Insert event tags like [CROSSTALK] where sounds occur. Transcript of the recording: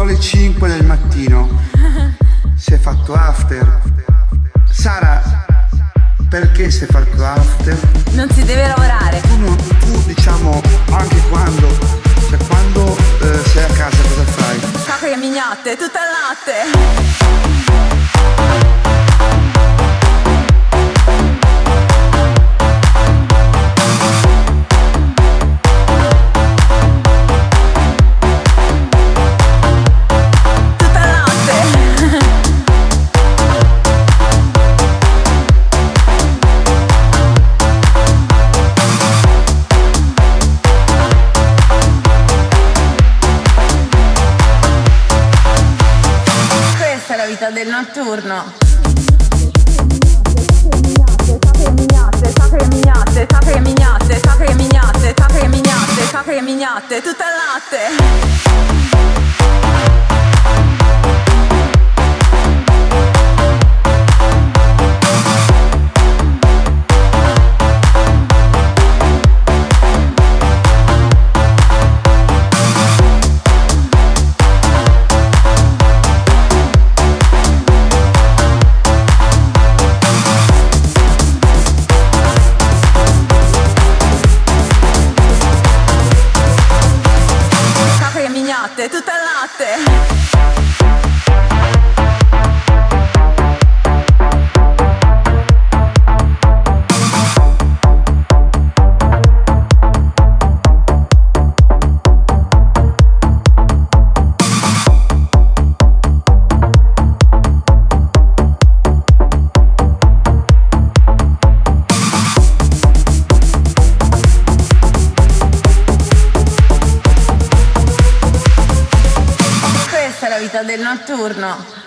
Sono le 5 del mattino. [LAUGHS] Si è fatto after. Sara, perché si è fatto after? Non si deve lavorare. Tu, non- tu, diciamo anche quando, cioè quando eh, sei a casa cosa fai? Cacche e mignotte, tutto il latte. Vita del notturno. Sacre mignotte, sacre mignotte, sacre mignotte, sacre mignotte, sacre mignotte, tutto Mignotte, tutto il vita del notturno.